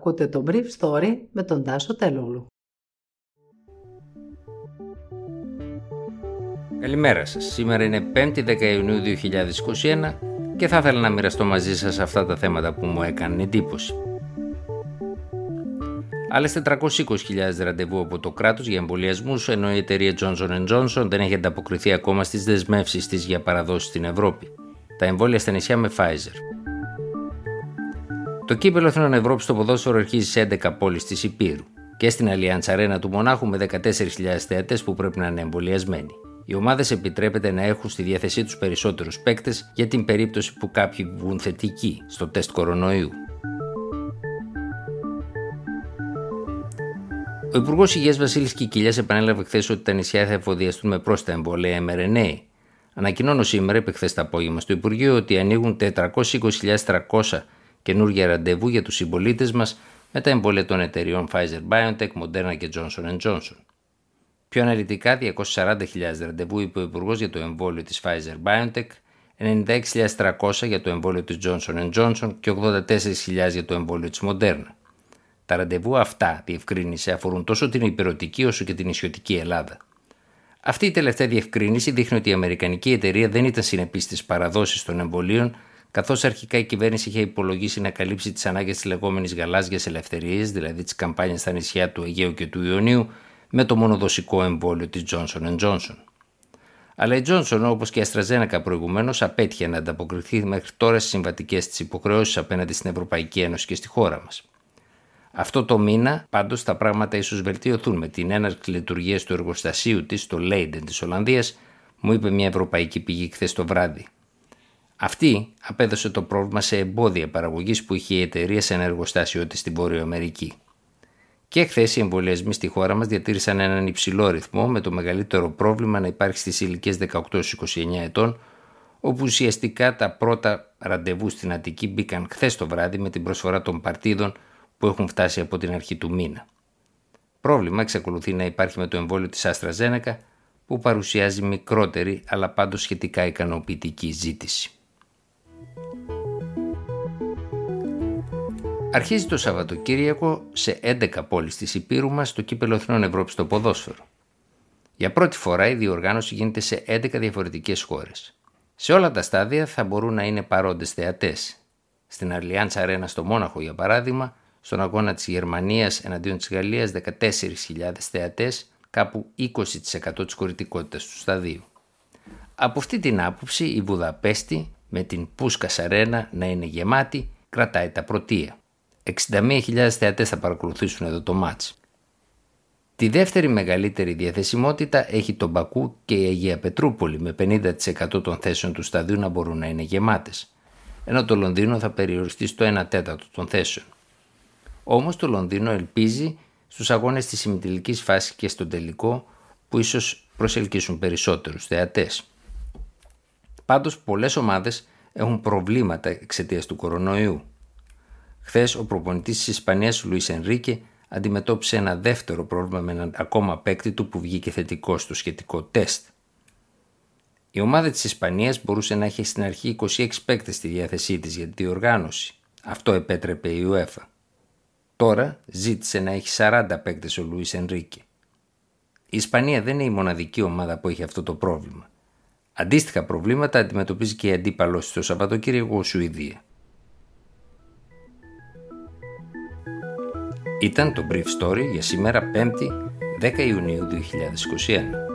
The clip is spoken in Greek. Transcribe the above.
Ακούτε το Brief Story με τον Τάσο Τελούλου. Καλημέρα σας. Σήμερα είναι 5η 10 Ιουνίου 2021 και θα ήθελα να μοιραστώ μαζί σας αυτά τα θέματα που μου έκανε εντύπωση. Άλλε 420.000 ραντεβού από το κράτος για εμβολιασμούς, ενώ η εταιρεία Johnson Johnson δεν έχει ανταποκριθεί ακόμα στις δεσμεύσεις της για παραδόσεις στην Ευρώπη. Τα εμβόλια στα νησιά με Pfizer. Το κύπελο Εθνών Ευρώπης στο ποδόσφαιρο αρχίζει σε 11 πόλεις της Υπήρου και στην Allianz Αρένα του Μονάχου με 14.000 θεατές που πρέπει να είναι εμβολιασμένοι. Οι ομάδες επιτρέπεται να έχουν στη διάθεσή τους περισσότερους παίκτες για την περίπτωση που κάποιοι βγουν θετικοί στο τεστ κορονοϊού. Ο Υπουργός Υγείας Βασίλης Κικίλιας επανέλαβε χθες ότι τα νησιά θα εφοδιαστούν με πρόσθετα εμβολία mRNA. Ανακοινώνω σήμερα, επί χθες το απόγευμα στο Υπουργείο, ότι ανοίγουν 420.300 καινούργια ραντεβού για τους συμπολίτες μας με τα εμβόλια των εταιριών Pfizer BioNTech, Moderna και Johnson Johnson. Πιο αναλυτικά, 240.000 ραντεβού είπε ο Υπουργός για το εμβόλιο της Pfizer BioNTech, 96.300 για το εμβόλιο της Johnson Johnson και 84.000 για το εμβόλιο της Moderna. Τα ραντεβού αυτά, διευκρίνησε, αφορούν τόσο την υπερωτική όσο και την νησιωτική Ελλάδα. Αυτή η τελευταία διευκρίνηση δείχνει ότι η Αμερικανική εταιρεία δεν ήταν συνεπής στις παραδόσεις των εμβολίων, καθώς αρχικά η κυβέρνηση είχε υπολογίσει να καλύψει τις ανάγκες της λεγόμενης γαλάζιας ελευθερίας, δηλαδή τη καμπάνια στα νησιά του Αιγαίου και του Ιωνίου, με το μονοδοσικό εμβόλιο της Johnson Johnson. Αλλά η Johnson, όπως και η Αστραζένακα προηγουμένως, απέτυχε να ανταποκριθεί μέχρι τώρα στις συμβατικές της υποχρεώσεις απέναντι στην Ευρωπαϊκή Ένωση και στη χώρα μας. Αυτό το μήνα πάντως τα πράγματα ίσως βελτιωθούν με την έναρξη λειτουργίας του εργοστασίου της στο Λέιντεν της Ολλανδίας, μου είπε μια ευρωπαϊκή πηγή χθες το βράδυ. Αυτή απέδωσε το πρόβλημα σε εμπόδια παραγωγής που είχε η εταιρεία σε ένα εργοστάσιο της στην Βόρεια Αμερική. Και χθες οι εμβολιασμοί στη χώρα μας διατήρησαν έναν υψηλό ρυθμό, με το μεγαλύτερο πρόβλημα να υπάρχει στις ηλικίες 18-29 ετών, όπου ουσιαστικά τα πρώτα ραντεβού στην Αττική μπήκαν χθες το βράδυ με την προσφορά των παρτίδων που έχουν φτάσει από την αρχή του μήνα. Πρόβλημα εξακολουθεί να υπάρχει με το εμβόλιο της Αστραζένεκα που παρουσιάζει μικρότερη αλλά πάντως σχετικά ικανοποιητική ζήτηση. Αρχίζει το Σαββατοκύριακο σε 11 πόλεις της Υπήρου μας το κύπελο Εθνών Ευρώπης στο ποδόσφαιρο. Για πρώτη φορά η διοργάνωση γίνεται σε 11 διαφορετικές χώρες. Σε όλα τα στάδια θα μπορούν να είναι παρόντες θεατές. Στην Αρλιάντσα Αρένα στο Μόναχο για παράδειγμα στον αγώνα της Γερμανίας εναντίον της Γαλλίας 14.000 θεατές, κάπου 20% της κορητικότητας του σταδίου. Από αυτή την άποψη η Βουδαπέστη με την Πούσκας Σαρένα να είναι γεμάτη κρατάει τα πρωτεία. 61.000 θεατές θα παρακολουθήσουν εδώ το μάτς. Τη δεύτερη μεγαλύτερη διαθεσιμότητα έχει το Μπακού και η Αγία Πετρούπολη με 50% των θέσεων του σταδίου να μπορούν να είναι γεμάτες, ενώ το Λονδίνο θα περιοριστεί στο 1 τέταρτο των θέσεων. Όμως το Λονδίνο ελπίζει στους αγώνες της ημιτελικής φάσης και στον τελικό που ίσως προσελκύσουν περισσότερους θεατές. Πάντως πολλές ομάδες έχουν προβλήματα εξαιτίας του κορονοϊού. Χθες ο προπονητής της Ισπανίας, Λουίς Ενρίκε, αντιμετώπισε ένα δεύτερο πρόβλημα με έναν ακόμα παίκτη του που βγήκε θετικό στο σχετικό τεστ. Η ομάδα της Ισπανίας μπορούσε να έχει στην αρχή 26 παίκτες στη διάθεσή της για τη διοργάνωση. Αυτό επέτρεπε η UEFA. Τώρα ζήτησε να έχει 40 παίκτες ο Λουίς Ενρίκε. Η Ισπανία δεν είναι η μοναδική ομάδα που έχει αυτό το πρόβλημα. Αντίστοιχα προβλήματα αντιμετωπίζει και η αντίπαλος στο Σαββατοκύριακο Σουηδία. Ήταν το Brief Story για σήμερα 5η 10 Ιουνίου 2021.